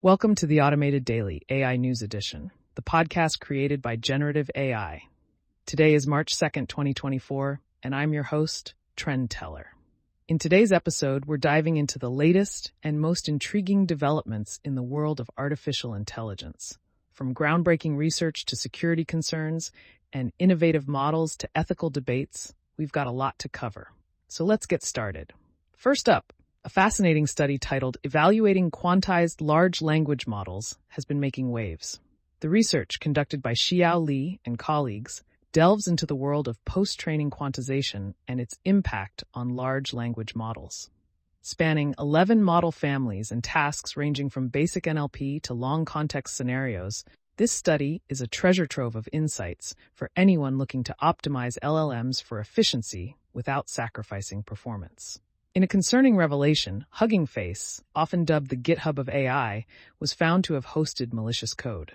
Welcome to the Automated Daily AI News Edition, the podcast created by Generative AI. Today is March 2nd, 2024, and I'm your host, Trend Teller. In today's episode, we're diving into the latest and most intriguing developments in the world of artificial intelligence. From groundbreaking research to security concerns and innovative models to ethical debates, we've got a lot to cover. So let's get started. First up, a fascinating study titled Evaluating Quantized Large Language Models has been making waves. The research conducted by Xiao Li and colleagues delves into the world of post-training quantization and its impact on large language models. Spanning 11 model families and tasks ranging from basic NLP to long context scenarios, this study is a treasure trove of insights for anyone looking to optimize LLMs for efficiency without sacrificing performance. In a concerning revelation, Hugging Face, often dubbed the GitHub of AI, was found to have hosted malicious code.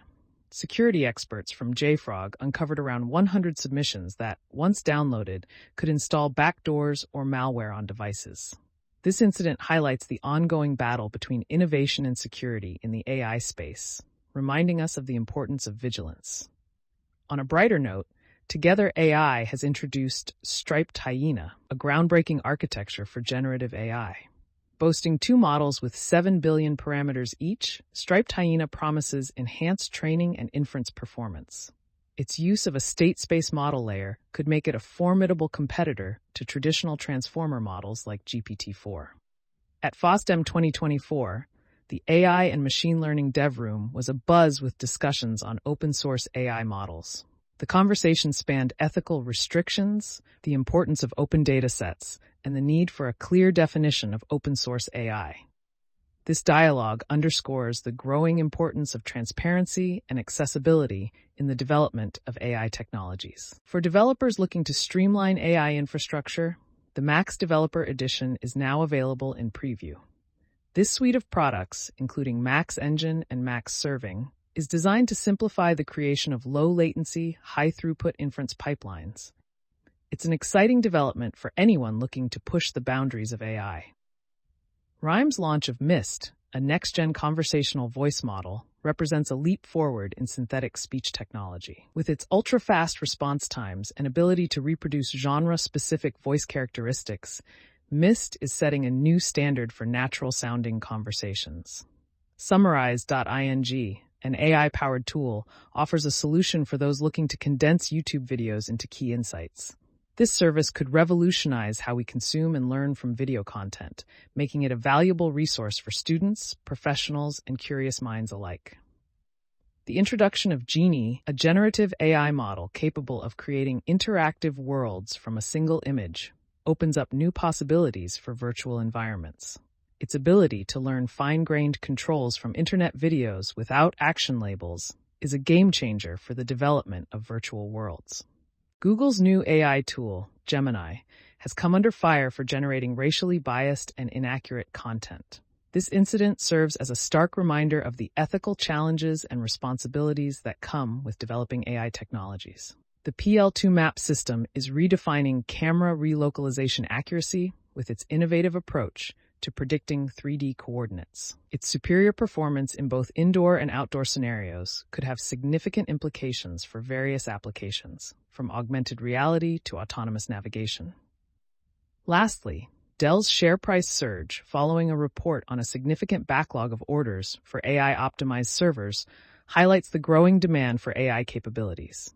Security experts from JFrog uncovered around 100 submissions that, once downloaded, could install backdoors or malware on devices. This incident highlights the ongoing battle between innovation and security in the AI space, reminding us of the importance of vigilance. On a brighter note, Together AI has introduced Striped Hyena, a groundbreaking architecture for generative AI. Boasting two models with 7 billion parameters each, Striped Hyena promises enhanced training and inference performance. Its use of a state space model layer could make it a formidable competitor to traditional transformer models like GPT-4. At FOSDEM 2024, the AI and Machine Learning Dev Room was abuzz with discussions on open source AI models. The conversation spanned ethical restrictions, the importance of open data sets, and the need for a clear definition of open source AI. This dialogue underscores the growing importance of transparency and accessibility in the development of AI technologies. For developers looking to streamline AI infrastructure, the Max Developer Edition is now available in preview. This suite of products, including Max Engine and Max Serving, is designed to simplify the creation of low latency, high throughput inference pipelines. It's an exciting development for anyone looking to push the boundaries of AI. RIME's launch of MIST, a next-gen conversational voice model, represents a leap forward in synthetic speech technology. With its ultra-fast response times and ability to reproduce genre-specific voice characteristics, MIST is setting a new standard for natural-sounding conversations. Summarize.ing, an AI-powered tool, offers a solution for those looking to condense YouTube videos into key insights. This service could revolutionize how we consume and learn from video content, making it a valuable resource for students, professionals, and curious minds alike. The introduction of Genie, a generative AI model capable of creating interactive worlds from a single image, opens up new possibilities for virtual environments. Its ability to learn fine-grained controls from internet videos without action labels is a game changer for the development of virtual worlds. Google's new AI tool, Gemini, has come under fire for generating racially biased and inaccurate content. This incident serves as a stark reminder of the ethical challenges and responsibilities that come with developing AI technologies. The PL2 map system is redefining camera relocalization accuracy with its innovative approach to predicting 3D coordinates. Its superior performance in both indoor and outdoor scenarios could have significant implications for various applications, from augmented reality to autonomous navigation. Lastly, Dell's share price surge following a report on a significant backlog of orders for AI-optimized servers highlights the growing demand for AI capabilities.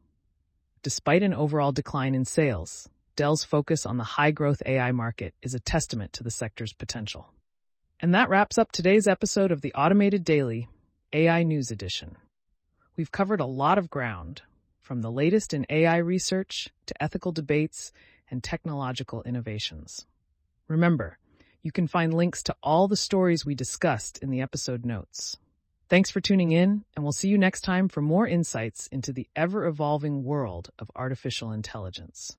Despite an overall decline in sales, Dell's focus on the high-growth AI market is a testament to the sector's potential. And that wraps up today's episode of the Automated Daily AI News Edition. We've covered a lot of ground, from the latest in AI research to ethical debates and technological innovations. Remember, you can find links to all the stories we discussed in the episode notes. Thanks for tuning in, and we'll see you next time for more insights into the ever-evolving world of artificial intelligence.